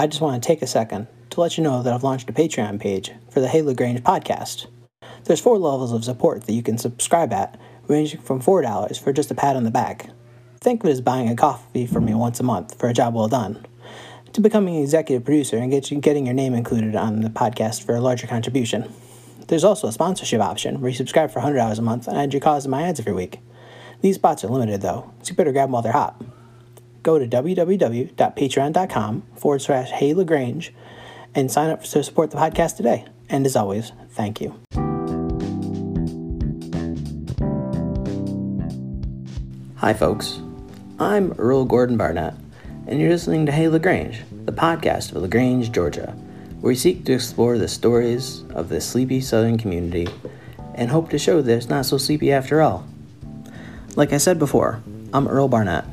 I just want to take a second to let you know that I've launched a Patreon page for the Hey LaGrange podcast. There's four levels of support that you can subscribe at, ranging from $4 for just a pat on the back. Think of it as buying a coffee for me once a month for a job well done, to becoming an executive producer and get you, getting your name included on the podcast for a larger contribution. There's also a sponsorship option where you subscribe for $100 a month and add your cause in my ads every week. These spots are limited though, so you better grab them while they're hot. Go to www.patreon.com forward slash Hey LaGrange and sign up to support the podcast today. And as always, thank you. Hi, folks. I'm Earl Gordon Barnett, and you're listening to Hey LaGrange, the podcast of LaGrange, Georgia, where we seek to explore the stories of this sleepy southern community and hope to show that it's not so sleepy after all. Like I said before, I'm Earl Barnett,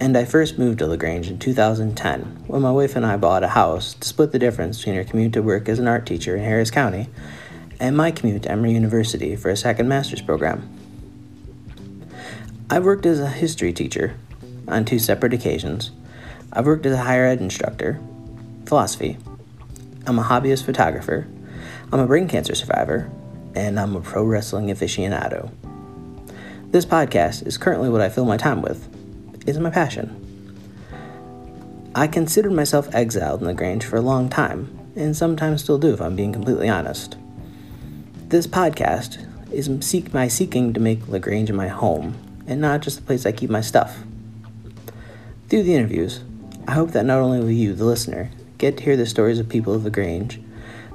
and I first moved to LaGrange in 2010 when my wife and I bought a house to split the difference between her commute to work as an art teacher in Harris County and my commute to Emory University for a second master's program. I've worked as a history teacher on two separate occasions. I've worked as a higher ed instructor, philosophy. I'm a hobbyist photographer. I'm a brain cancer survivor, and I'm a pro wrestling aficionado. This podcast is currently what I fill my time with is my passion. I considered myself exiled in the Grange for a long time, and sometimes still do if I'm being completely honest. This podcast is my seeking to make LaGrange my home, and not just a place I keep my stuff. Through the interviews, I hope that not only will you, the listener, get to hear the stories of people of LaGrange,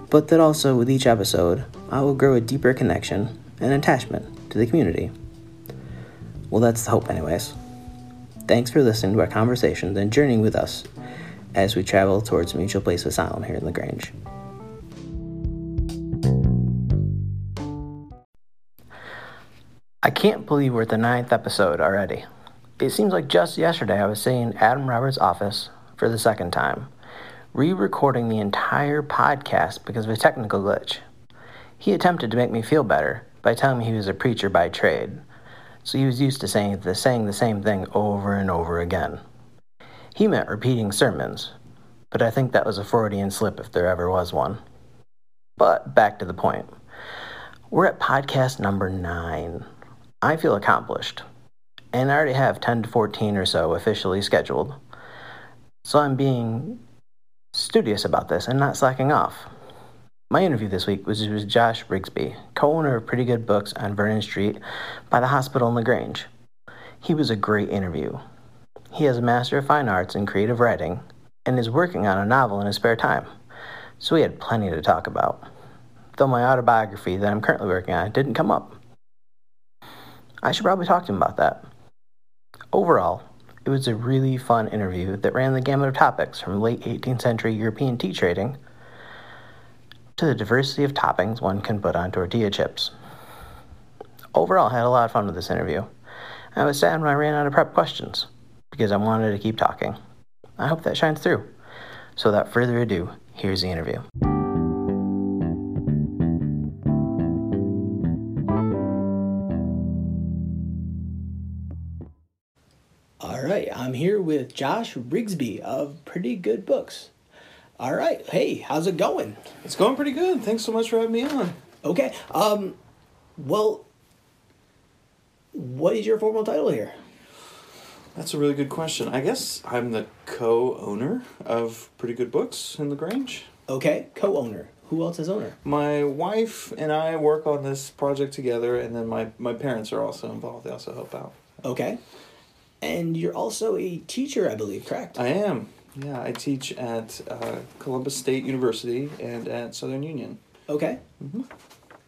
but that also with each episode, I will grow a deeper connection and attachment to the community. Well, that's the hope, anyways. Thanks for listening to our conversations and journeying with us as we travel towards mutual place of asylum here in LaGrange. I can't believe we're at the ninth episode already. It seems like just yesterday I was saying Adam Roberts' office for the second time, re recording the entire podcast because of a technical glitch. He attempted to make me feel better by telling me he was a preacher by trade so he was used to saying the, saying the same thing over and over again. He meant repeating sermons, but I think that was a Freudian slip if there ever was one. But back to the point. We're at podcast number nine. I feel accomplished, and I already have 10 to 14 or so officially scheduled. So I'm being studious about this and not slacking off. My interview this week was with Josh Rigsby, co owner of Pretty Good Books on Vernon Street by the hospital in LaGrange. He was a great interview. He has a Master of Fine Arts in Creative Writing and is working on a novel in his spare time, so we had plenty to talk about. Though my autobiography that I'm currently working on didn't come up. I should probably talk to him about that. Overall, it was a really fun interview that ran the gamut of topics from late 18th century European tea trading to the diversity of toppings one can put on tortilla chips. Overall, I had a lot of fun with this interview. I was sad when I ran out of prep questions because I wanted to keep talking. I hope that shines through. So, without further ado, here's the interview. All right, I'm here with Josh Rigsby of Pretty Good Books. All right. Hey, how's it going? It's going pretty good. Thanks so much for having me on. Okay. Um well what is your formal title here? That's a really good question. I guess I'm the co-owner of Pretty Good Books in LaGrange. Okay, co-owner. Who else is owner? My wife and I work on this project together, and then my, my parents are also involved. They also help out. Okay. And you're also a teacher, I believe, correct? I am. Yeah, I teach at uh, Columbus State University and at Southern Union. Okay. Mm-hmm.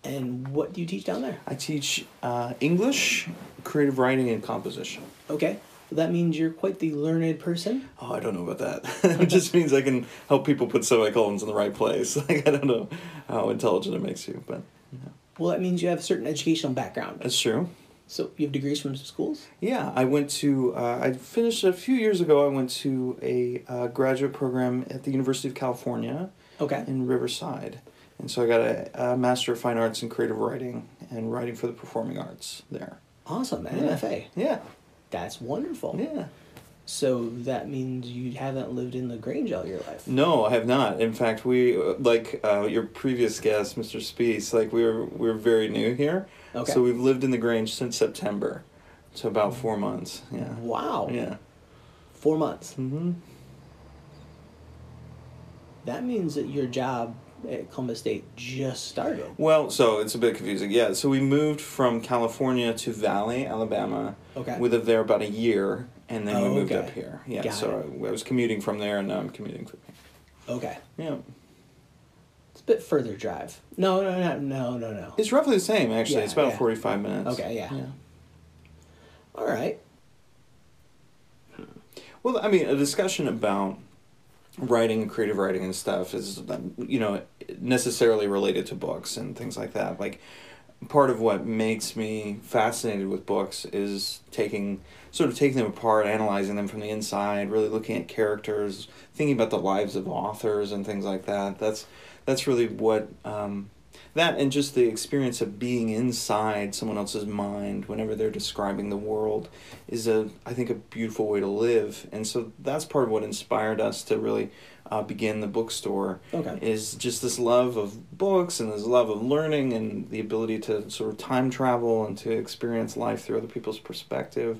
And what do you teach down there? I teach uh, English, creative writing, and composition. Okay. Well, that means you're quite the learned person. Oh, I don't know about that. it just means I can help people put semicolons in the right place. Like I don't know how intelligent it makes you, but. Yeah. Well, that means you have a certain educational background. That's true. So you have degrees from schools? Yeah, I went to. Uh, I finished a few years ago. I went to a uh, graduate program at the University of California. Okay. In Riverside, and so I got a, a Master of Fine Arts in Creative Writing and Writing for the Performing Arts there. Awesome, an yeah. MFA. Yeah. That's wonderful. Yeah. So that means you haven't lived in Lagrange all your life. No, I have not. In fact, we uh, like uh, your previous guest, Mr. Spees. Like we were we are very new here. Okay. So we've lived in the Grange since September, so about four months. Yeah. Wow. Yeah. Four months. Mm-hmm. That means that your job at Columbus State just started. Well, so it's a bit confusing. Yeah. So we moved from California to Valley, Alabama. Okay. We lived there about a year, and then Oh, we moved okay. up here. Yeah. Got so I, I was commuting from there, and now I'm commuting from here. Okay. Yeah. Bit further drive. No, no, no, no, no, no. It's roughly the same, actually. Yeah, it's about yeah. 45 minutes. Okay, yeah. Yeah. All right. Hmm. Well, I mean, a discussion about writing, and creative writing, and stuff is, you know, necessarily related to books and things like that. Like, part of what makes me fascinated with books is taking, sort of taking them apart, analyzing them from the inside, really looking at characters, thinking about the lives of authors and things like that. That's that's really what um, that and just the experience of being inside someone else's mind whenever they're describing the world is a I think a beautiful way to live, and so that's part of what inspired us to really uh, begin the bookstore. Okay. Is just this love of books and this love of learning and the ability to sort of time travel and to experience life through other people's perspective.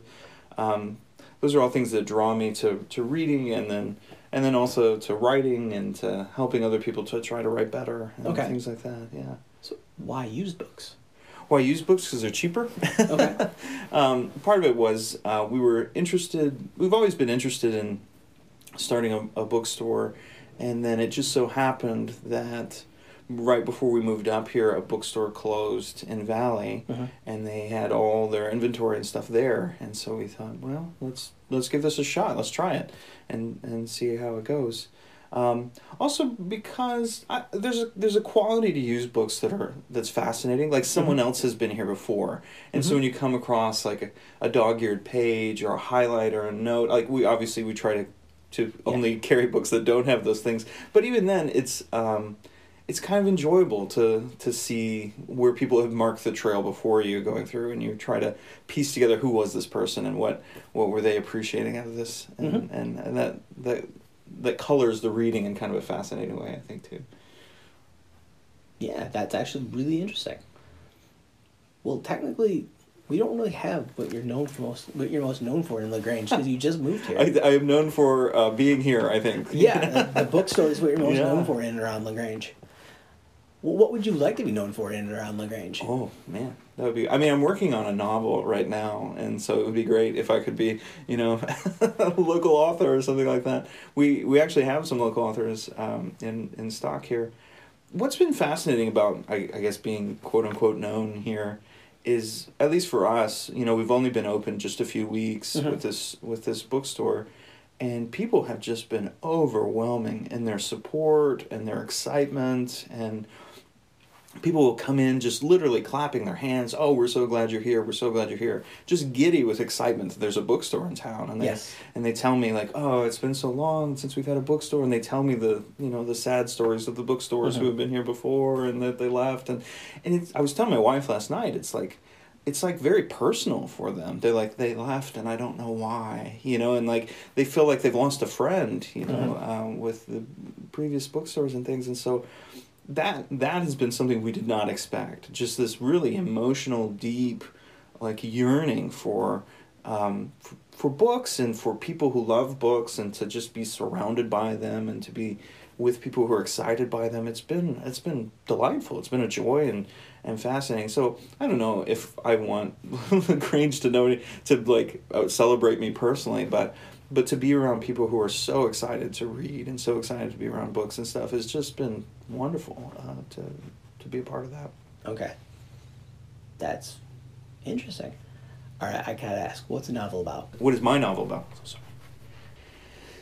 Um, those are all things that draw me to, to reading and then and then also to writing and to helping other people to try to write better and Okay. things like that. Yeah. So why use books? I use books because they're cheaper. Okay. um, part of it was uh, we were interested. We've always been interested in starting a, a bookstore, and then it just so happened that right before we moved up here, a bookstore closed in Valley, Mhm. and they had all their inventory and stuff there. And so we thought, well, let's let's give this a shot. Let's try it, and and see how it goes. Um, also, because I, there's a there's a quality to used books that are that's fascinating. Like someone Mhm. else has been here before, and so Mhm. when you come across like a, a dog-eared page or a highlight or a note, like we obviously we try to to Yeah. only carry books that don't have those things. But even then, it's um, it's kind of enjoyable to to see where people have marked the trail before you going through, and you try to piece together who was this person and what what were they appreciating out of this, and Mhm. and, and that that that colors the reading in kind of a fascinating way, I think too. Yeah, that's actually really interesting. Well, technically, we don't really have what you're known for most. What you're most known for in Lagrange because you just moved here. I, I am known for uh, being here. I think. yeah, the, the bookstore is what you're most Yeah. known for in and around Lagrange. Well, what would you like to be known for in and around Lagrange? Oh man, that would be. I mean, I'm working on a novel right now, and so it would be great if I could be, you know, a local author or something like that. We we actually have some local authors um, in in stock here. What's been fascinating about I, I guess being quote unquote known here is at least for us, you know, we've only been open just a few weeks Mhm. with this with this bookstore, and people have just been overwhelming in their support and their excitement and people will come in just literally clapping their hands oh we're so glad you're here we're so glad you're here just giddy with excitement that there's a bookstore in town and they Yes. and they tell me like oh it's been so long since we've had a bookstore and they tell me the you know the sad stories of the bookstores Mhm. who have been here before and that they left and and it's, i was telling my wife last night it's like it's like very personal for them they're like they left and i don't know why you know and like they feel like they've lost a friend you know um, with the previous bookstores and things and so that that has been something we did not expect. Just this really emotional, deep, like yearning for um, for, for books and for people who love books and to just be surrounded by them and to be with people who are excited by them. It's been it's been delightful. It's been a joy and and fascinating. So I don't know if I want Grange to know to like uh, celebrate me personally, but but to be around people who are so excited to read and so excited to be around books and stuff has just been wonderful uh, to to be a part of that. Okay. That's interesting. All right, I gotta ask, what's the novel about? What is my novel about?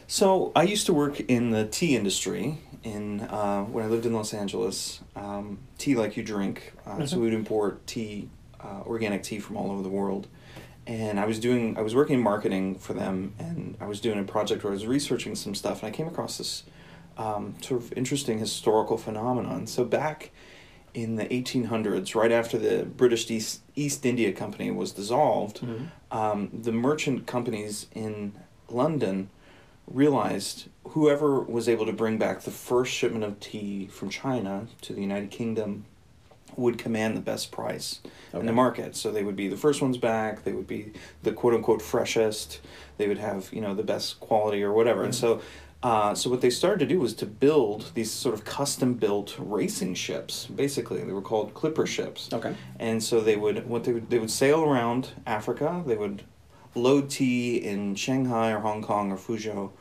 So I used to work in the tea industry in uh, when I lived in Los Angeles. Um, tea like you drink, uh, so Mhm. we would import tea, uh, organic tea from all over the world. And I was doing, I was working in marketing for them, and I was doing a project where I was researching some stuff, and I came across this um, sort of interesting historical phenomenon. So back in the 1800s, right after the British East, East India Company was dissolved, Mhm. um, the merchant companies in London realized whoever was able to bring back the first shipment of tea from China to the United Kingdom would command the best price in the market. So they would be the first ones back. They would be the quote unquote freshest. They would have you know the best quality or whatever. And so, uh, so what they started to do was to build these sort of custom built racing ships. Basically, they were called clipper ships. Okay. And so they would what they would they would sail around Africa. They would load tea in Shanghai or Hong Kong or Fuzhou,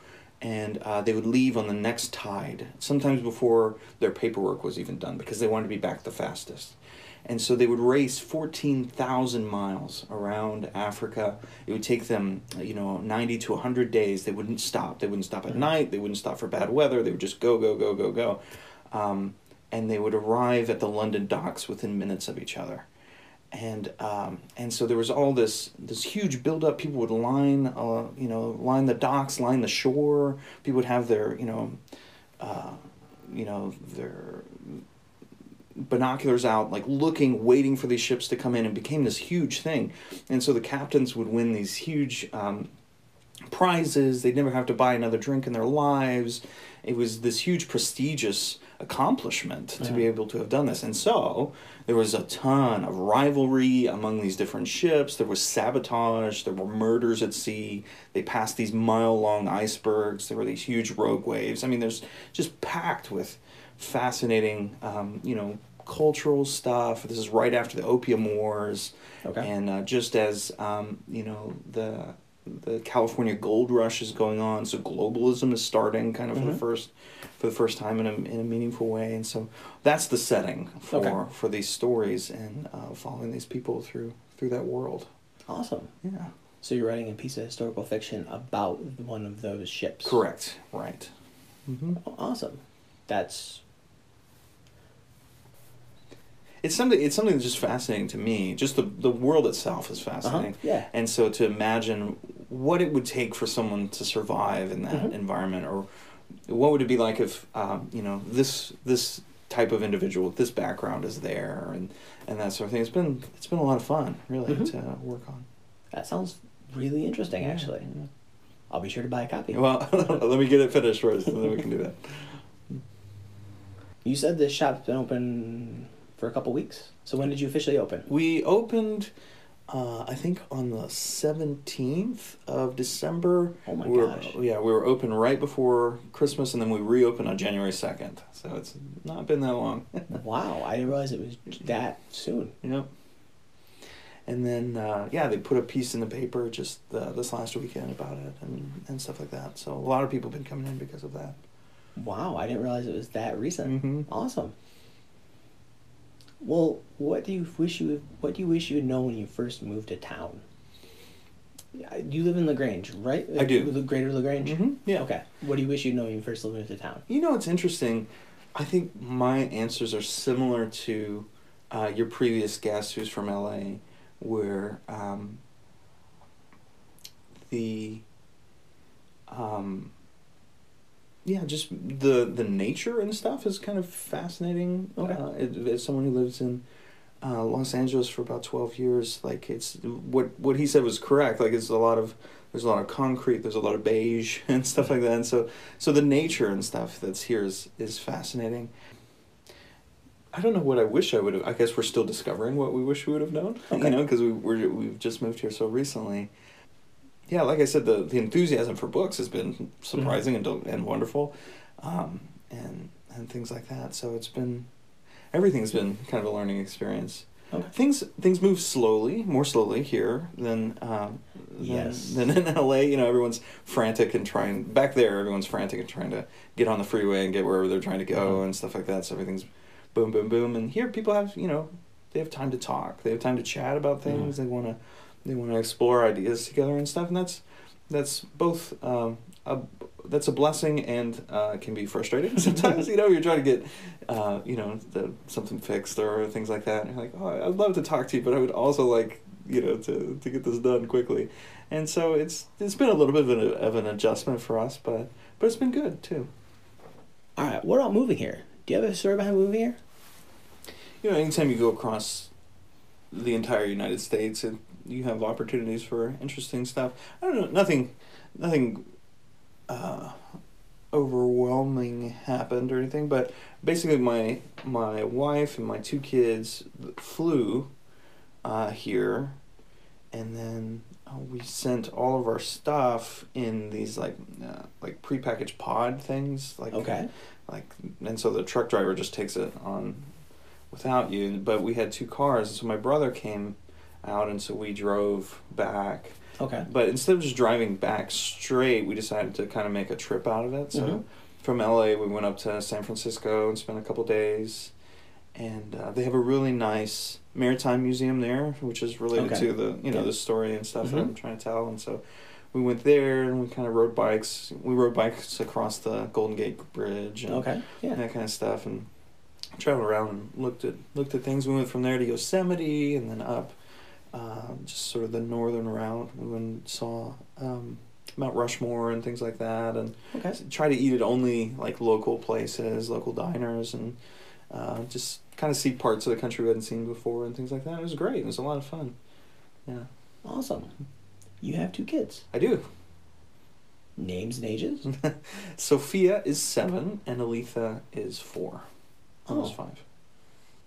and uh, they would leave on the next tide. Sometimes before their paperwork was even done because they wanted to be back the fastest. And so they would race fourteen thousand miles around Africa. It would take them, you know, ninety to hundred days. They wouldn't stop. They wouldn't stop at night. They wouldn't stop for bad weather. They would just go, go, go, go, go. Um, and they would arrive at the London docks within minutes of each other and um, and so there was all this this huge buildup. People would line, uh, you know, line the docks, line the shore. People would have their, you know, uh, you know, their binoculars out, like looking, waiting for these ships to come in, and became this huge thing. And so the captains would win these huge um, prizes. They'd never have to buy another drink in their lives. It was this huge prestigious accomplishment to be able to have done this. And so there was a ton of rivalry among these different ships. There was sabotage. There were murders at sea. They passed these mile long icebergs. There were these huge rogue waves. I mean, there's just packed with fascinating, um, you know, cultural stuff. This is right after the Opium Wars. Okay. And uh, just as, um, you know, the the California gold rush is going on, so globalism is starting kind of for Mhm. the first for the first time in a in a meaningful way, and so that's the setting for Okay. for these stories and uh, following these people through through that world. Awesome. Yeah, So you're writing a piece of historical fiction about one of those ships. correct, right. Mm-hmm. Oh, awesome. That's It's something. It's something that's just fascinating to me. Just the the world itself is uh-huh. fascinating. Yeah. And so to imagine what it would take for someone to survive in that Mhm. environment, or what would it be like if um, you know this this type of individual with this background is there, and and that sort of thing. It's been it's been a lot of fun, really, Mhm. to work on. That sounds really interesting, Yeah, actually. yeah. I'll be sure to buy a copy. Well, let me get it finished first, and then we can do that. You said this shop's been open for a couple weeks. So when did you officially open? We opened, uh, I think, on the seventeenth of December. Oh my we were, gosh. Yeah, we were open right before Christmas, and then we reopened on January second. So it's not been that long. wow, I didn't realize it was that soon. yep. And then uh, yeah, they put a piece in the paper just uh, this last weekend about it and, and stuff like that. So a lot of people have been coming in because of that. Wow, I didn't realize it was that recent. Mhm. Awesome. Well, what do you wish you what do you wish you had known when you first moved to town? You live in Lagrange, right? I do. The Greater Lagrange. Mhm, yeah. Okay. What do you wish you'd known when you first moved to town? You know, it's interesting. I think my answers are similar to uh, your previous guest, who's from LA, where um, the um, yeah, just the the nature and stuff is kind of fascinating. Okay. Uh, as someone who lives in uh, Los Angeles for about twelve years, like it's what what he said was correct. Like it's a lot of there's a lot of concrete, there's a lot of beige and stuff like that, and so so the nature and stuff that's here is is fascinating. I don't know what I wish I would have. I guess we're still discovering what we wish we would have known. Okay. You know, because we we're, we've just moved here so recently. Yeah, like I said, the the enthusiasm for books has been surprising and del- and wonderful, um, and and things like that. So it's been everything's been kind of a learning experience. Okay. Things things move slowly, more slowly here than um, than, Yes. than in LA. You know, everyone's frantic and trying. Back there, everyone's frantic and trying to get on the freeway and get wherever they're trying to go Mhm. and stuff like that. So everything's boom, boom, boom. And here, people have you know they have time to talk. They have time to chat about things. Mhm. They want to they want to explore ideas together and stuff. And that's that's both um, a that's a blessing and uh, can be frustrating sometimes. you know, you're trying to get uh, you know the, something fixed or things like that. And you're like, oh, I'd love to talk to you, but I would also like you know to to get this done quickly. And so it's it's been a little bit of an, of an adjustment for us, but but it's been good too. All right. What about moving here? Do you have a story behind moving here? You know, anytime you go across the entire United States, and you have opportunities for interesting stuff. I don't know, nothing, nothing. Uh, overwhelming happened or anything, but basically my my wife and my two kids flew uh, here, and then uh, we sent all of our stuff in these like uh, like prepackaged pod things like Okay. like and so the truck driver just takes it on without you but we had two cars so my brother came out and so we drove back Okay. but instead of just driving back straight, we decided to kind of make a trip out of it. So Mhm. from LA, we went up to San Francisco and spent a couple days. And uh, they have a really nice maritime museum there, which is related Okay. to the you know Yeah. the story and stuff that Mhm. I'm trying to tell. And so we went there and we kind of rode bikes. We rode bikes across the Golden Gate Bridge. And Okay. Yeah. that kind of stuff and traveled around and looked at looked at things. We went from there to Yosemite and then up, um, just sort of the northern route. We went and saw um, Mount Rushmore and things like that, and Okay. try to eat at only like local places, local diners, and uh, just kind of see parts of the country we hadn't seen before and things like that. It was great. It was a lot of fun. Yeah, Awesome. You have two kids. I do. Names and ages. Sophia is seven and Aletha is four. Almost Oh. five.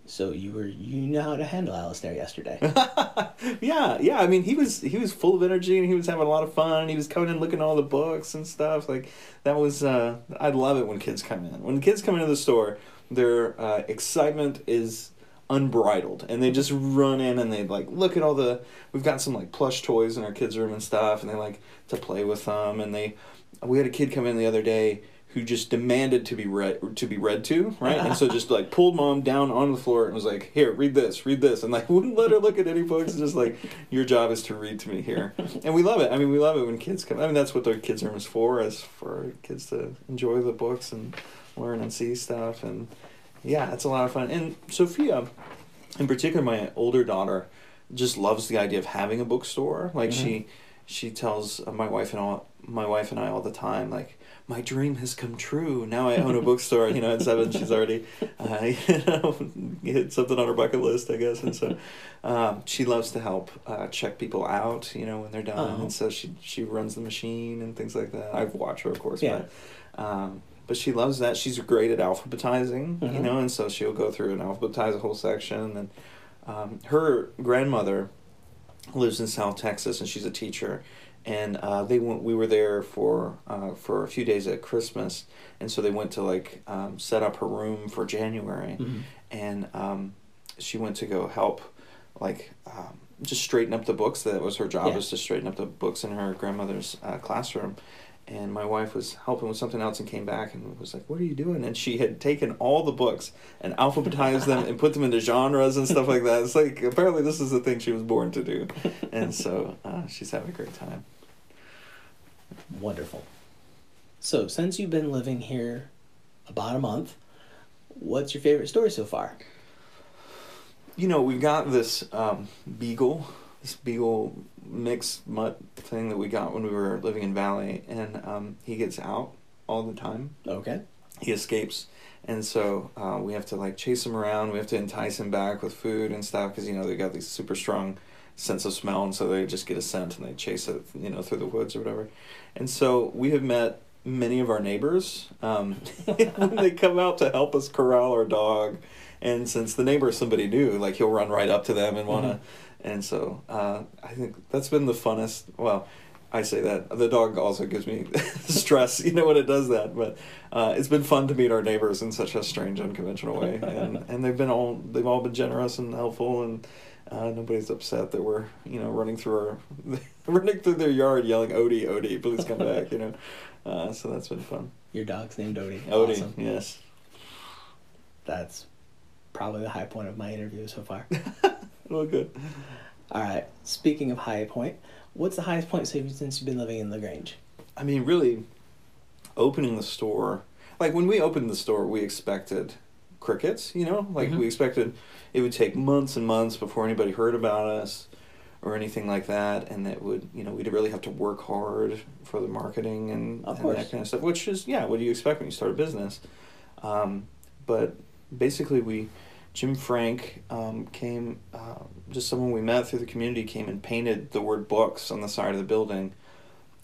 So you were you know how to handle Alistair yesterday. yeah, yeah. I mean, he was he was full of energy and he was having a lot of fun. He was coming in looking all the books and stuff. Like that was uh, I love it when kids come in. When kids come into the store, their uh, excitement is unbridled and they just run in and they like look at all the we've got some like plush toys in our kids room and stuff and they like to play with them and they we had a kid come in the other day who just demanded to be read to be read to right? And so just like pulled mom down on the floor and was like here read this read this. And like wouldn't let her look at any books just like your job is to read to me here. And we love it. I mean we love it when kids come i mean that's what their kids room is for is for kids to enjoy the books and learn and see stuff. And yeah it's a lot of fun. And sophia in particular my older daughter just loves the idea of having a bookstore. Like she she tells uh, my wife and all my wife and i all the time like my dream has come true now i own a bookstore you know at seven she's already uh, you know hit something on her bucket list i guess and so um, she loves to help uh, check people out you know when they're done Oh. and so she she runs the machine and things like that i've watched her of course Yeah. but um, but she loves that. She's great at alphabetizing, you Mhm. know, and so she'll go through and alphabetize a whole section. And um, her grandmother lives in South Texas, and she's a teacher. And uh, they went. We were there for uh, for a few days at Christmas, and so they went to like um, set up her room for January, Mhm. and um, she went to go help, like um, just straighten up the books. That was her job, Yeah. was to straighten up the books in her grandmother's uh, classroom and my wife was helping with something else and came back and was like, "What are you doing?" And she had taken all the books and alphabetized them and put them into genres and stuff like that. It's like apparently this is the thing she was born to do, and so uh, she's having a great time. Wonderful. So since you've been living here about a month, what's your favorite story so far? You know, we've got this um, beagle, this beagle mixed mutt thing that we got when we were living in Valley, and um, he gets out all the time. Okay. he escapes. And so uh, we have to like chase him around. We have to entice him back with food and stuff because you know they got these super strong sense of smell and so they just get a scent and they chase it you know through the woods or whatever. And so we have met many of our neighbors um, when they come out to help us corral our dog. And since the neighbor is somebody new like he'll run right up to them and want to and so uh, i think that's been the funnest well I say that the dog also gives me stress, you know, when it does that. But uh, it's been fun to meet our neighbors in such a strange, unconventional way, and and they've been all they've all been generous and helpful, and uh, nobody's upset that we're you know running through our running through their yard yelling Odie Odie please come back you know, uh, so that's been fun. Your dog's named Odie. Odie, Awesome. yes. That's probably the high point of my interview so far. Well, good. All right. Speaking of high point, what's the highest point since since you've been living in Lagrange? I mean, really, opening the store. Like when we opened the store, we expected crickets. You know, like Mhm. we expected it would take months and months before anybody heard about us, or anything like that, and that would you know we'd really have to work hard for the marketing and, and that kind of stuff. Which is yeah, what do you expect when you start a business? Um, but basically, we Jim Frank um, came, uh, just someone we met through the community came and painted the word books on the side of the building,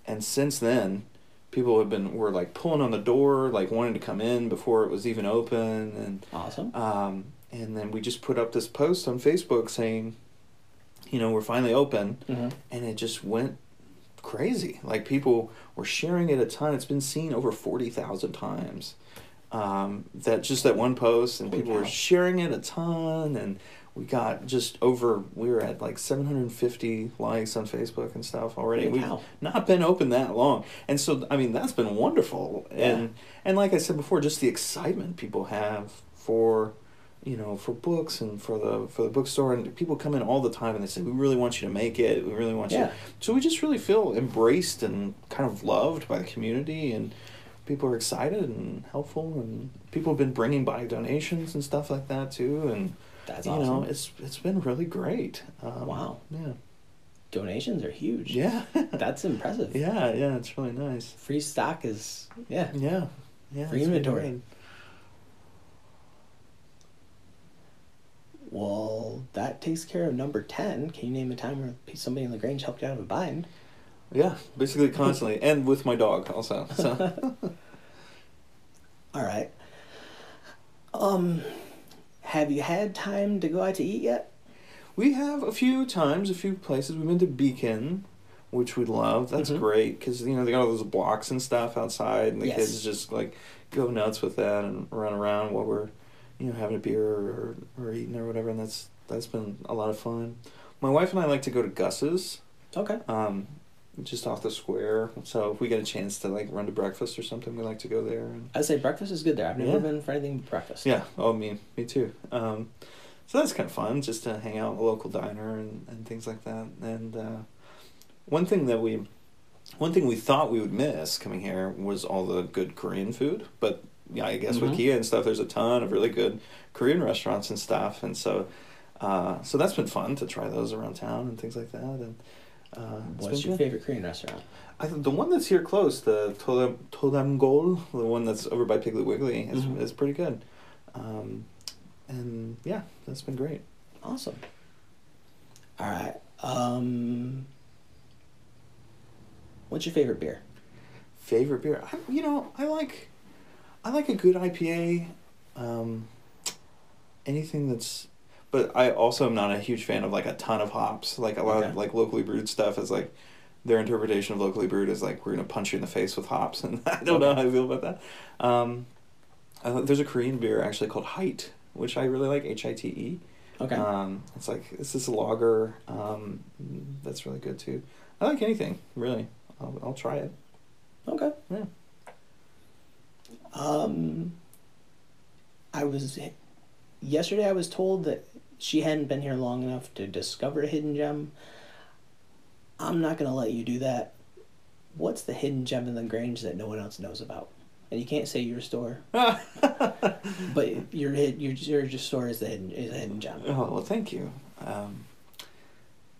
and since then, people have been were like pulling on the door, like wanting to come in before it was even open, and Awesome. um, and then we just put up this post on Facebook saying, you know, we're finally open, hmm and it just went crazy. Like people were sharing it a ton. It's been seen over forty thousand times. Um, that just that one post, and people were sharing it a ton, and we got just over. We were at like seven hundred and fifty likes on Facebook and stuff already. We've not been open that long, and so I mean that's been wonderful. And Yeah. and like I said before, just the excitement people have for you know, for books and for the for the bookstore, and people come in all the time and they say, "We really want you to make it. We really want Yeah. you." So we just really feel embraced and kind of loved by the community, and people are excited and helpful, and people have been bringing by donations and stuff like that too, and That's you awesome. know, it's it's been really great. Um, Wow. Yeah. Donations are huge. Yeah. That's impressive. yeah. Yeah. It's really nice. Free stock is yeah. Yeah. Yeah. Free inventory. Well, that takes care of number ten. Can you name a time where somebody in the Grange helped you out of a bind? Yeah. Basically, constantly, and with my dog also. So. All right. Um, have you had time to go out to eat yet? We have a few times, a few places. We've been to Beacon, which we love. That's Mhm. great because you know they got all those blocks and stuff outside, and the Yes. kids just like go nuts with that and run around while we're, you know, having a beer or, or eating or whatever. And that's that's been a lot of fun. My wife and I like to go to Gus's, Okay. um, just off the square. So if we get a chance to like run to breakfast or something, we like to go there. And, I'd say breakfast is good there. I've never Yeah. been for anything but breakfast. Yeah. Oh, me, me too. Um, so that's kind of fun, just to hang out in a local diner and, and things like that. And uh, one thing that we, one thing we thought we would miss coming here was all the good Korean food. But yeah, I guess Mhm. with Kia and stuff, there's a ton of really good Korean restaurants and stuff. And so, uh, so that's been fun to try those around town and things like that. And uh, it's your good. favorite Korean restaurant? I think the one that's here close, the Todam Todamgol, the one that's over by Piggly Wiggly, is, Mhm. is pretty good. Um, and yeah, that's been great. Awesome. All right. Um, what's your favorite beer? Favorite beer? I, you know, I like, I like a good IPA. Um, anything that's, but I also am not a huge fan of like a ton of hops. Like a lot Okay. of like locally brewed stuff is like, their interpretation of locally brewed is like we're gonna punch you in the face with hops, and I don't know how I feel about that. Um, uh, there's a Korean beer actually called Hite, which I really like. H I T E. Okay. Um, it's like it's this lager. Um, that's really good too. I like anything really. I'll, I'll try it. okay. Yeah. Um, I was yesterday. I was told that she hadn't been here long enough to discover a hidden gem. I'm not gonna let you do that. What's the hidden gem in the Grange that no one else knows about? And you can't say your store, but your your your store is the hidden is a hidden gem. Oh well, thank you. Um,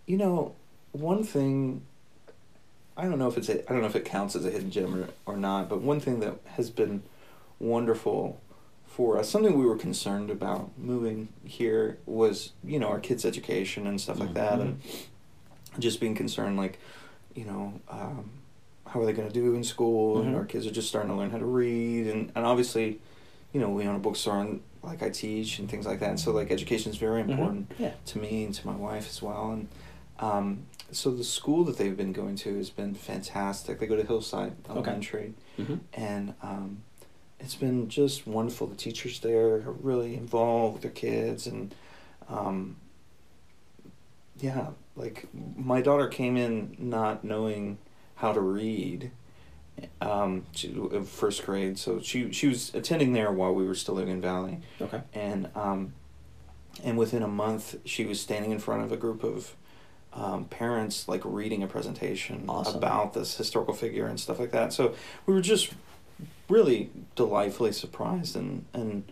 you know, one thing. I don't know if it's a, I don't know if it counts as a hidden gem or, or not, but one thing that has been wonderful for us, something we were concerned about moving here was you know our kids' education and stuff like that, and just being concerned like, you know, um, how are they going to do in school? And Mhm. our kids are just starting to learn how to read, and and obviously, you know, we own a bookstore and like I teach and things like that. And So like education is very Mhm. important Yeah. to me and to my wife as well. And um, so the school that they've been going to has been fantastic. They go to Hillside Elementary, Mm-hmm. and um, it's been just wonderful. The teachers there are really involved with their kids, and um, yeah, like my daughter came in not knowing how to read. Um, she, first grade, so she she was attending there while we were still living in Valley Okay. and um, and within a month she was standing in front of a group of um, parents like reading a presentation Awesome. about this historical figure and stuff like that so we were just really delightfully surprised and and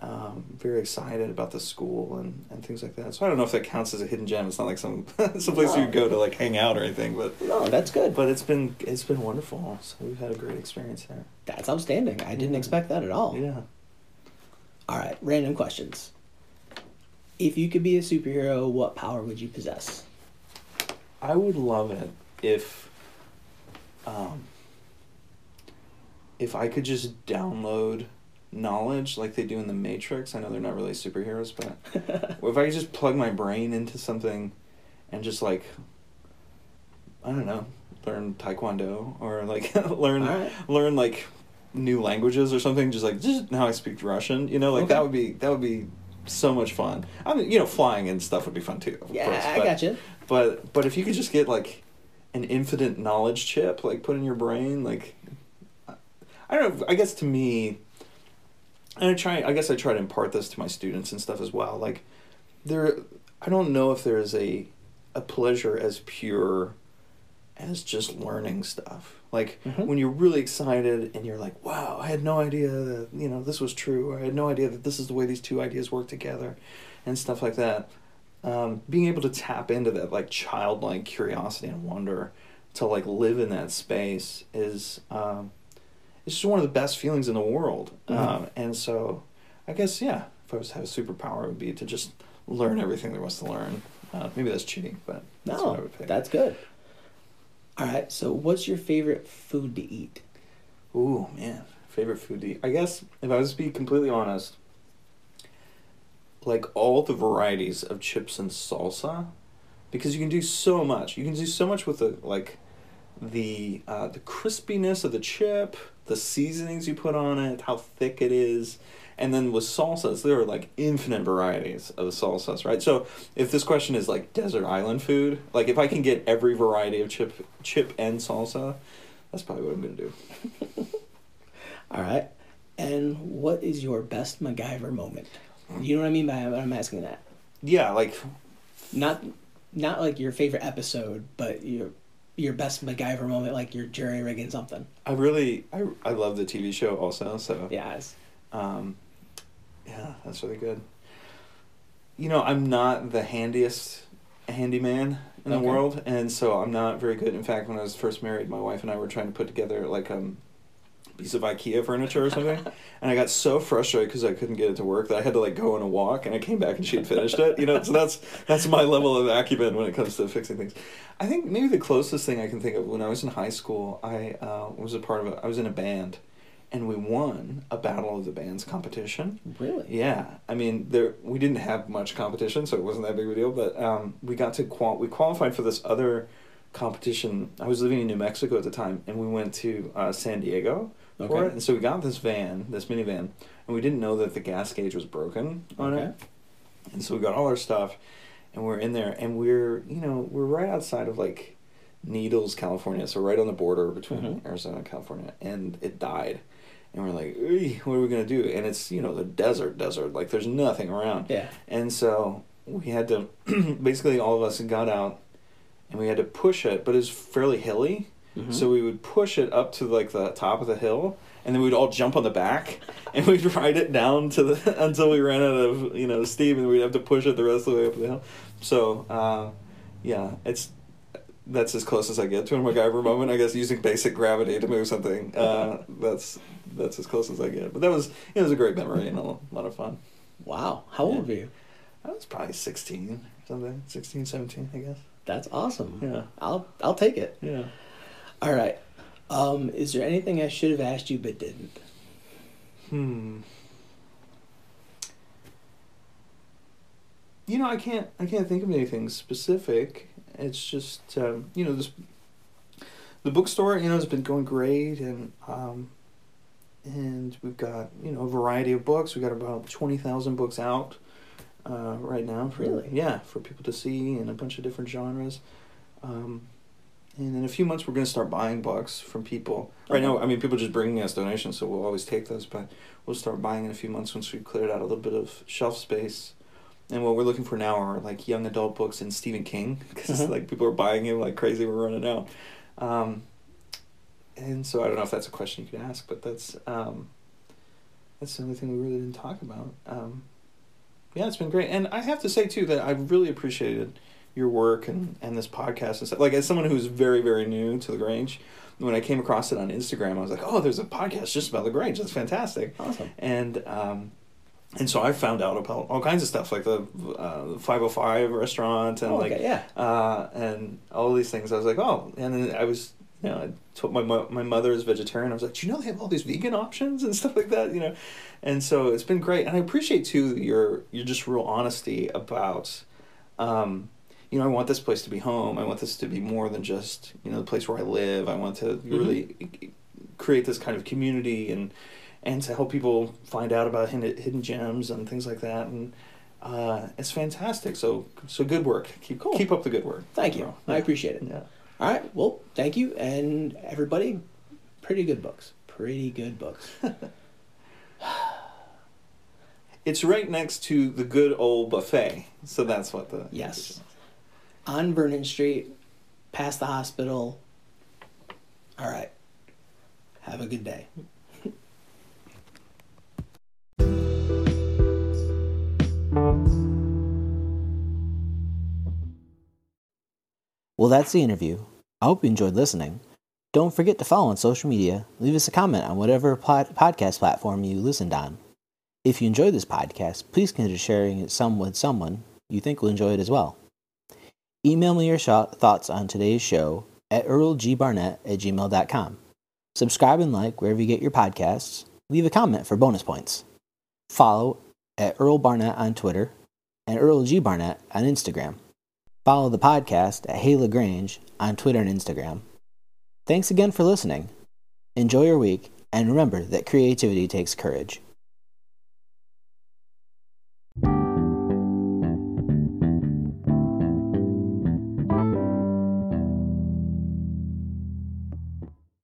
um, very excited about the school and, and things like that so I don't know if that counts as a hidden gem it's not like some some place No. you go to like hang out or anything but No, that's good. but it's been it's been wonderful so we've had a great experience there That's outstanding. I didn't Yeah. expect that at all. yeah All right, random questions. If you could be a superhero, what power would you possess? I would love it if um if I could just download knowledge like they do in the Matrix. I know they're not really superheroes, but if I could just plug my brain into something and just like I don't know, learn taekwondo or like learn Alright. learn like new languages or something just like just now I speak Russian, you know, like Okay. that would be that would be so much fun. I mean, you know, flying and stuff would be fun too. Of yeah, course, I but- got you. but but if you could just get like an infinite knowledge chip like put in your brain like I don't know I guess to me and I try I guess I try to impart this to my students and stuff as well like there I don't know if there is a a pleasure as pure as just learning stuff. Like Mhm. when you're really excited and you're like wow I had no idea that you know this was true. Or I had no idea that this is the way these two ideas work together and stuff like that. Um, being able to tap into that like childlike curiosity and wonder to like live in that space is um, it's just one of the best feelings in the world Mhm. um, and so i guess yeah if i was to have a superpower it would be to just learn everything there was to learn uh, maybe that's cheating but that's what i No, would pick that's good. All right, so what's your favorite food to eat? ooh man favorite food to eat i guess if i was to be completely honest like all the varieties of chips and salsa because you can do so much. You can do so much with the like the uh, the crispiness of the chip, the seasonings you put on it, how thick it is, and then with salsas, there are like infinite varieties of salsas, right? So if this question is like desert island food, like if I can get every variety of chip chip and salsa, that's probably what I'm gonna do. All right, and what is your best MacGyver moment? You know what I mean by I'm asking that? Yeah, like Not, not like your favorite episode, but your your best MacGyver moment, like you're jury rigging something. I really I I love the TV show also, so Yeah, Um, yeah, that's really good. You know, I'm not the handiest handyman in the world, and so I'm not very good. In fact, when I was first married, my wife and I were trying to put together like um, piece of IKEA furniture or something, and I got so frustrated because I couldn't get it to work that I had to like go on a walk, and I came back and she had finished it. You know, so that's that's my level of acumen when it comes to fixing things. I think maybe the closest thing I can think of when I was in high school, I uh, was a part of a, I was in a band, and we won a battle of the bands competition. really? Yeah, I mean, there we didn't have much competition, so it wasn't that big of a deal. But um, we got to qual we qualified for this other competition. I was living in New Mexico at the time, and we went to uh, San Diego for it. And so we got this van, this minivan, and we didn't know that the gas gauge was broken on Okay. it. And so we got all our stuff, and we're in there, and we're you know we're right outside of like Needles, California, so right on the border between Mhm. Arizona and California, and it died. And we're like, what are we gonna do? And it's you know the desert, desert, like there's nothing around. Yeah. And so we had to, basically all of us got out, and we had to push it, but it's fairly hilly. Mhm. So we would push it up to like the top of the hill, and then we'd all jump on the back, and we'd ride it down to the until we ran out of you know steam, and we'd have to push it the rest of the way up the hill. So uh, yeah, it's that's as close as I get to a MacGyver moment, I guess, using basic gravity to move something. Uh, that's that's as close as I get. But that was it was a great memory and a lot of fun. Wow. How old Yeah. were you? I was probably 16 something, 16, 17, I guess. That's awesome. Yeah. I'll I'll take it. Yeah. All right. Um, is there anything I should have asked you but didn't? Hmm. You know, I can't. I can't think of anything specific. It's just um, you know this. The bookstore, you know, has been going great, and um, and we've got you know a variety of books. We've got about twenty thousand books out uh, right now. For, Really? Yeah, for people to see in a bunch of different genres. Um, and in a few months, we're going to start buying books from people. Right now, I mean, people just bringing us donations, so we'll always take those. But we'll start buying in a few months once we've cleared out a little bit of shelf space. And what we're looking for now are like young adult books and Stephen King because Mhm. like people are buying him like crazy. We're running out. Um, and so I don't know if that's a question you could ask, but that's um, that's the only thing we really didn't talk about. Um, yeah, it's been great, and I have to say too that I've really appreciated your work and, and this podcast and stuff. Like as someone who's very very new to the Grange, when I came across it on Instagram, I was like, oh, there's a podcast just about the Grange. That's fantastic. Awesome. And um, and so I found out about all kinds of stuff like the uh, 505 restaurant and Oh, like okay, yeah. uh, and all these things. I was like, oh, and then I was, you know, I told my mo- my mother is vegetarian. I was like, do you know they have all these vegan options and stuff like that, you know, and so it's been great. And I appreciate too your your just real honesty about, um, you know, I want this place to be home. I want this to be more than just you know the place where I live. I want to really create this kind of community and and to help people find out about hidden, hidden gems and things like that and. Uh, it's fantastic. So, so good work. Keep Cool. keep up the good work. Thank you. I appreciate it. Yeah. All right. Well, thank you. And everybody, pretty good books. Pretty good books. It's right next to the good old buffet. So that's what the Yes. On Vernon Street, past the hospital. All right. Have a good day. Well, that's the interview. I hope you enjoyed listening. Don't forget to follow on social media. Leave us a comment on whatever pod- podcast platform you listened on. If you enjoyed this podcast, please consider sharing it some with someone you think will enjoy it as well. Email me your thoughts on today's show at earlgbarnett at gmail.com. Subscribe and like wherever you get your podcasts. Leave a comment for bonus points. Follow at Earl Barnett on Twitter and Earl G. Barnett on Instagram. Follow the podcast at Hey LaGrange on Twitter and Instagram. Thanks again for listening. Enjoy your week, and remember that creativity takes courage.